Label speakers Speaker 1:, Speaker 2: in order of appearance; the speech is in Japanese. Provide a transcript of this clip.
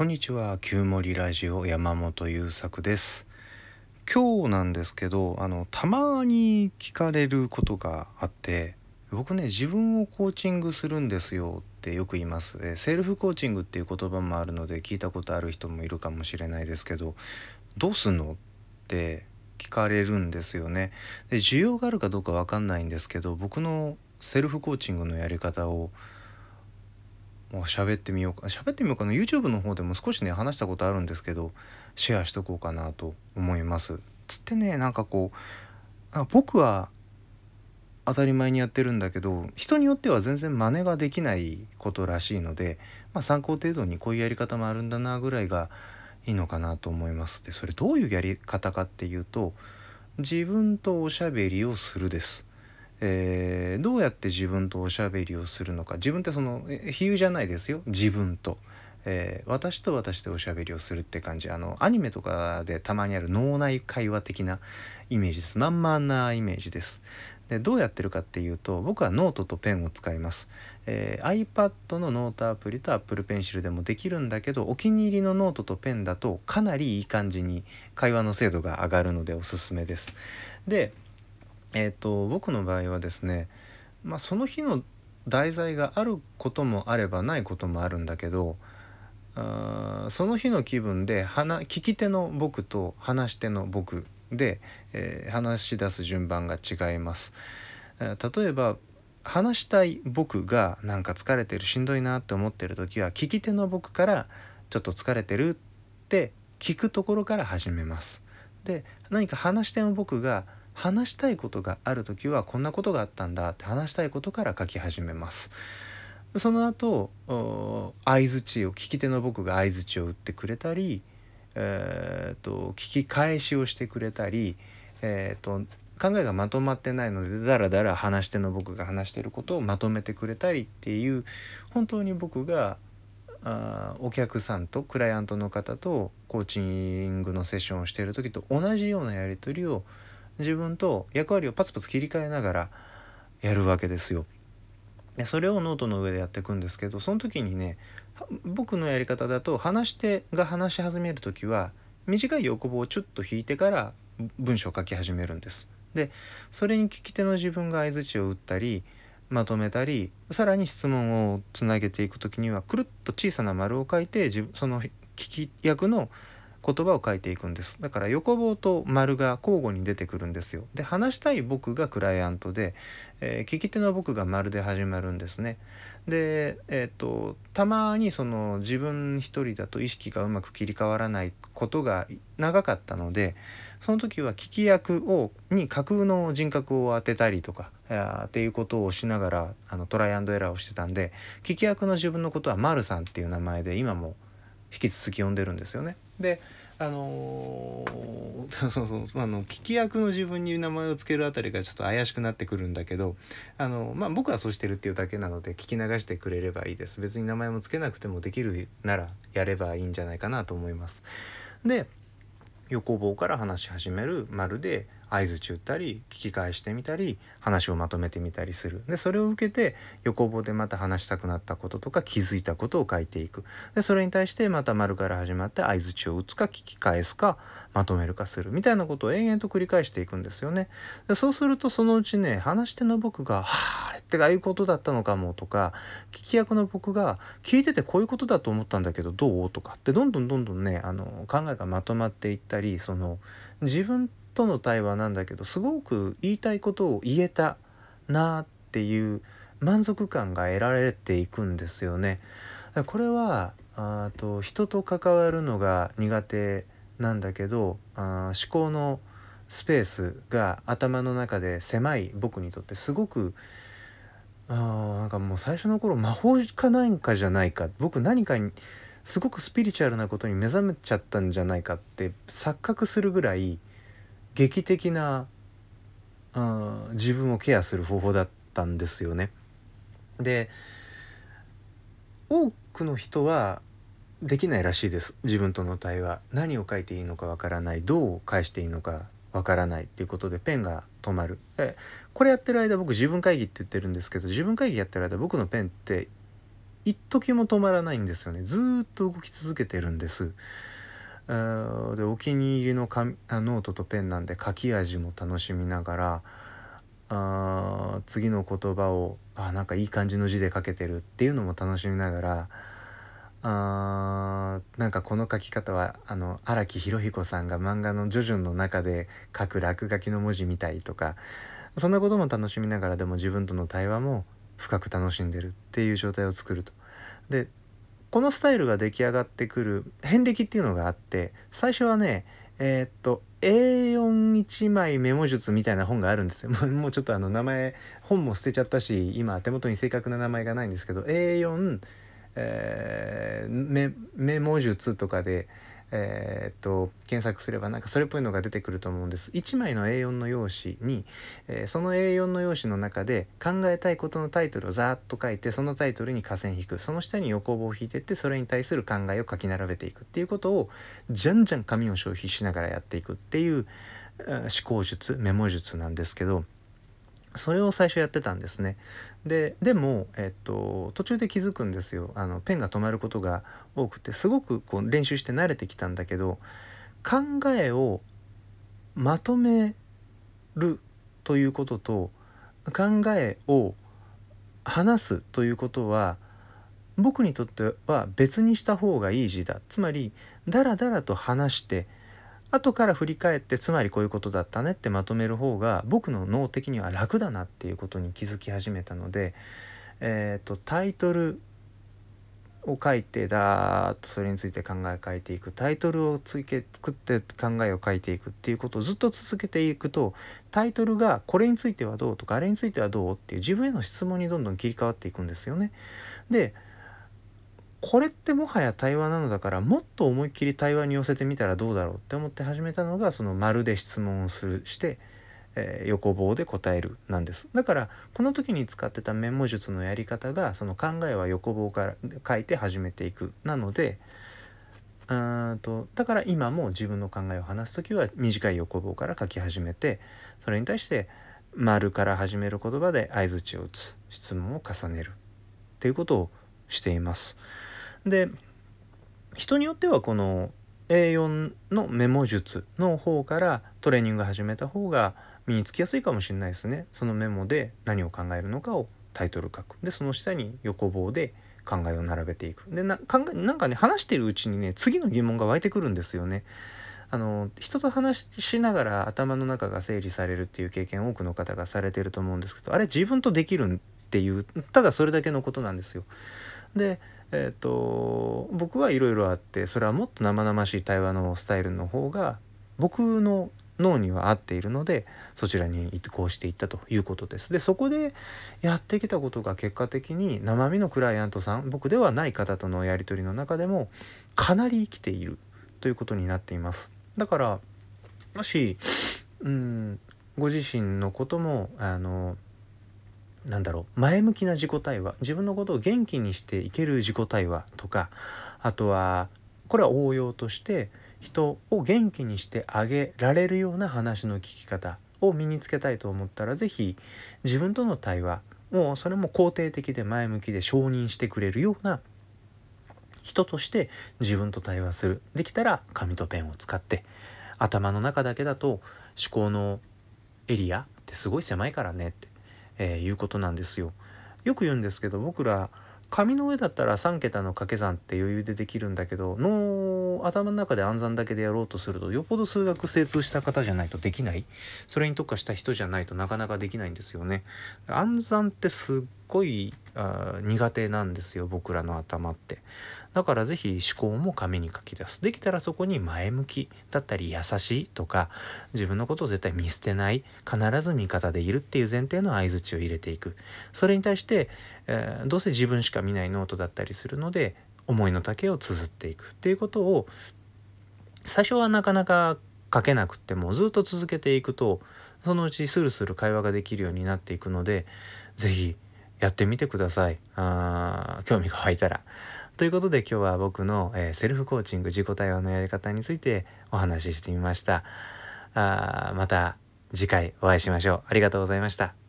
Speaker 1: こんにちは旧森ラジオ山本優作です。今日なんですけどあのたまに聞かれることがあって僕ね自分をコーチングするんですよってよく言います、えセルフコーチングっていう言葉もあるので聞いたことある人もいるかもしれないですけどどうすんのって聞かれるんですよね。で需要があるかどうか分かんないんですけど僕のセルフコーチングのやり方をもう喋ってみようか。喋ってみようかな。YouTube の方でも少しね話したことあるんですけどシェアしとこうかなと思います。つってねなんかこうあ僕は当たり前にやってるんだけど人によっては全然真似ができないことらしいので、まあ、参考程度にこういうやり方もあるんだなぐらいがいいのかなと思います。でそれどういうやり方かっていうと自分とおしゃべりをするです。えー、どうやって自分とおしゃべりをするのか。自分ってその比喩じゃないですよ。自分と、えー、私と私でおしゃべりをするって感じ。あのアニメとかでたまにある脳内会話的なイメージです。まんまなイメージです。でどうやってるかっていうと僕はノートとペンを使います、えー、iPad のノートアプリと Apple Pencil でもできるんだけどお気に入りのノートとペンだとかなりいい感じに会話の精度が上がるのでおすすめです。でえ、ー、と僕の場合はですね、まあ、その日の題材があることもあればないこともあるんだけどあその日の気分で聞き手の僕と話し手の僕で、えー、話し出す順番が違います。例えば話したい僕がなんか疲れてるしんどいなって思ってる時は聞き手の僕からちょっと疲れてるって聞くところから始めます。で何か話し手の僕が話したいことがある時はこんなことがあったんだって話したいことから書き始めます。その後相づちを聞き手の僕が相づちを打ってくれたり、えーと、聞き返しをしてくれたり、えーと、考えがまとまってないのでだらだら話し手の僕が話してることをまとめてくれたりっていう本当に僕があお客さんとクライアントの方とコーチングのセッションをしている時と同じようなやり取りを自分と役割をパツパツ切り替えながらやるわけですよ。でそれをノートの上でやっていくんですけどその時にね僕のやり方だと話し手が話し始める時は短い横棒をちょっと引いてから文章を書き始めるんです。でそれに聞き手の自分が相づちを打ったりまとめたりさらに質問をつなげていく時にはくるっと小さな丸を書いてその聞き役の言葉を書いていくんです。だから横棒と丸が交互に出てくるんですよ。で話したい僕がクライアントで、えー、聞き手の僕が丸で始まるんですね。でえっ、とたまにその自分一人だと意識がうまく切り替わらないことが長かったのでその時は聞き役をに架空の人格を当てたりとかっていうことをしながらあのトライアンドエラーをしてたんで聞き役の自分のことは丸さんっていう名前で今も引き続き呼んでるんですよね。であのー、そうそうあの聞き役の自分に名前を付けるあたりがちょっと怪しくなってくるんだけどあの、まあ、僕はそうしてるっていうだけなので聞き流してくれればいいです別に名前も付けなくてもできるならやればいいんじゃないかなと思います。で横棒から話し始めるまるで合図打ったり聞き返してみたり話をまとめてみたりする。でそれを受けて横棒でまた話したくなったこととか気づいたことを書いていく。でそれに対してまた丸から始まって相づちを打つか聞き返すかまとめるかする。みたいなことを延々と繰り返していくんですよね。でそうするとそのうちね話し手の僕が「はああれってああいうことだったのかも」とか聞き役の僕が「聞いててこういうことだと思ったんだけどどう?」とかってどんどんどんどんねあの考えがまとまっていったりその自分との対話なんだけどすごく言いたいことを言えたなっていう満足感が得られていくんですよね。これはあと人と関わるのが苦手なんだけどあ思考のスペースが頭の中で狭い僕にとってすごくあなんかもう最初の頃魔法かなんかじゃないか僕何かにすごくスピリチュアルなことに目覚めちゃったんじゃないかって錯覚するぐらい劇的なあ自分をケアする方法だったんですよね。で多くの人はできないらしいです。自分との対話。何を書いていいのかわからない。どう返していいのかわからないっていうことでペンが止まる。えこれやってる間僕自分会議って言ってるんですけど自分会議やってる間僕のペンって一時も止まらないんですよね。ずっと動き続けてるんです。でお気に入りのノートとペンなんで書き味も楽しみながらあ次の言葉をあなんかいい感じの字で書けてるっていうのも楽しみながらあーなんかこの書き方はあの荒木博彦さんが漫画の「ジョジョ」の中で書く落書きの文字みたいとかそんなことも楽しみながらでも自分との対話も深く楽しんでるっていう状態を作ると。でこのスタイルが出来上がってくる遍歴っていうのがあって最初はねえー、っと A41 枚メモ術みたいな本があるんですよ。もうちょっとあの名前本も捨てちゃったし今手元に正確な名前がないんですけど A4 えー、メモ術とかで、えー、っと検索すればなんかそれっぽいのが出てくると思うんです。1枚の A4 の用紙に、えー、その A4 の用紙の中で考えたいことのタイトルをざーっと書いてそのタイトルに下線引く。その下に横棒を引いてってそれに対する考えを書き並べていくっていうことをじゃんじゃん紙を消費しながらやっていくっていう思考術メモ術なんですけどそれを最初やってたんですね。ででも、えっと、途中で気づくんですよあのペンが止まることが多くてすごくこう練習して慣れてきたんだけど考えをまとめるということと考えを話すということは僕にとっては別にした方がいい字だつまりだらだらと話して後から振り返ってつまりこういうことだったねってまとめる方が僕の脳的には楽だなっていうことに気づき始めたので、えーと、タイトルを書いてだーっとそれについて考え書いていくタイトルをつけ作って考えを書いていくっていうことをずっと続けていくとタイトルがこれについてはどうとかあれについてはどうっていう自分への質問にどんどん切り替わっていくんですよね。でこれってもはや対話なのだからもっと思いっきり対話に寄せてみたらどうだろうって思って始めたのがその丸で質問をするして、えー、横棒で答えるなんです。だからこの時に使ってたメモ術のやり方がその考えは横棒から書いて始めていくなのでうんとだから今も自分の考えを話す時は短い横棒から書き始めてそれに対して丸から始める言葉で相づちを打つ質問を重ねるっていうことをしています。で人によってはこの A4 のメモ術の方からトレーニング始めた方が身につきやすいかもしれないですね。そのメモで何を考えるのかをタイトル書く。でその下に横棒で考えを並べていく。でな考えなんかね話してるうちにね次の疑問が湧いてくるんですよね。あの人と話しながら頭の中が整理されるっていう経験多くの方がされてると思うんですけどあれ自分とできるっていうただそれだけのことなんですよ。でえーと、僕はいろいろあってそれはもっと生々しい対話のスタイルの方が僕の脳には合っているのでそちらに移行していったということです。でそこでやってきたことが結果的に生身のクライアントさん僕ではない方とのやり取りの中でもかなり生きているということになっています。だからもしうんご自身のこともあのなんだろう前向きな自己対話自分のことを元気にしていける自己対話とかあとはこれは応用として人を元気にしてあげられるような話の聞き方を身につけたいと思ったら是非自分との対話もうそれも肯定的で前向きで承認してくれるような人として自分と対話する。できたら紙とペンを使って頭の中だけだと思考のエリアってすごい狭いからねってえー、いうことなんですよ。よく言うんですけど僕ら紙の上だったら3桁の掛け算って余裕でできるんだけど脳頭の中で暗算だけでやろうとするとよっぽど数学精通した方じゃないとできないそれに特化した人じゃないとなかなかできないんですよね。暗算ってすっごいあ苦手なんですよ僕らの頭って。だから是非思考も紙に書き出す。できたらそこに前向きだったり優しいとか自分のことを絶対見捨てない必ず味方でいるっていう前提の相づちを入れていく。それに対して、えー、どうせ自分しか見ないノートだったりするので思いの丈を綴っていく。っていうことを最初はなかなか書けなくってもずっと続けていくとそのうちスルスル会話ができるようになっていくので是非やってみてくださいあ興味が湧いたら。ということで今日は僕の、えー、セルフコーチング自己対応のやり方についてお話ししてみました。あまた次回お会いしましょう。ありがとうございました。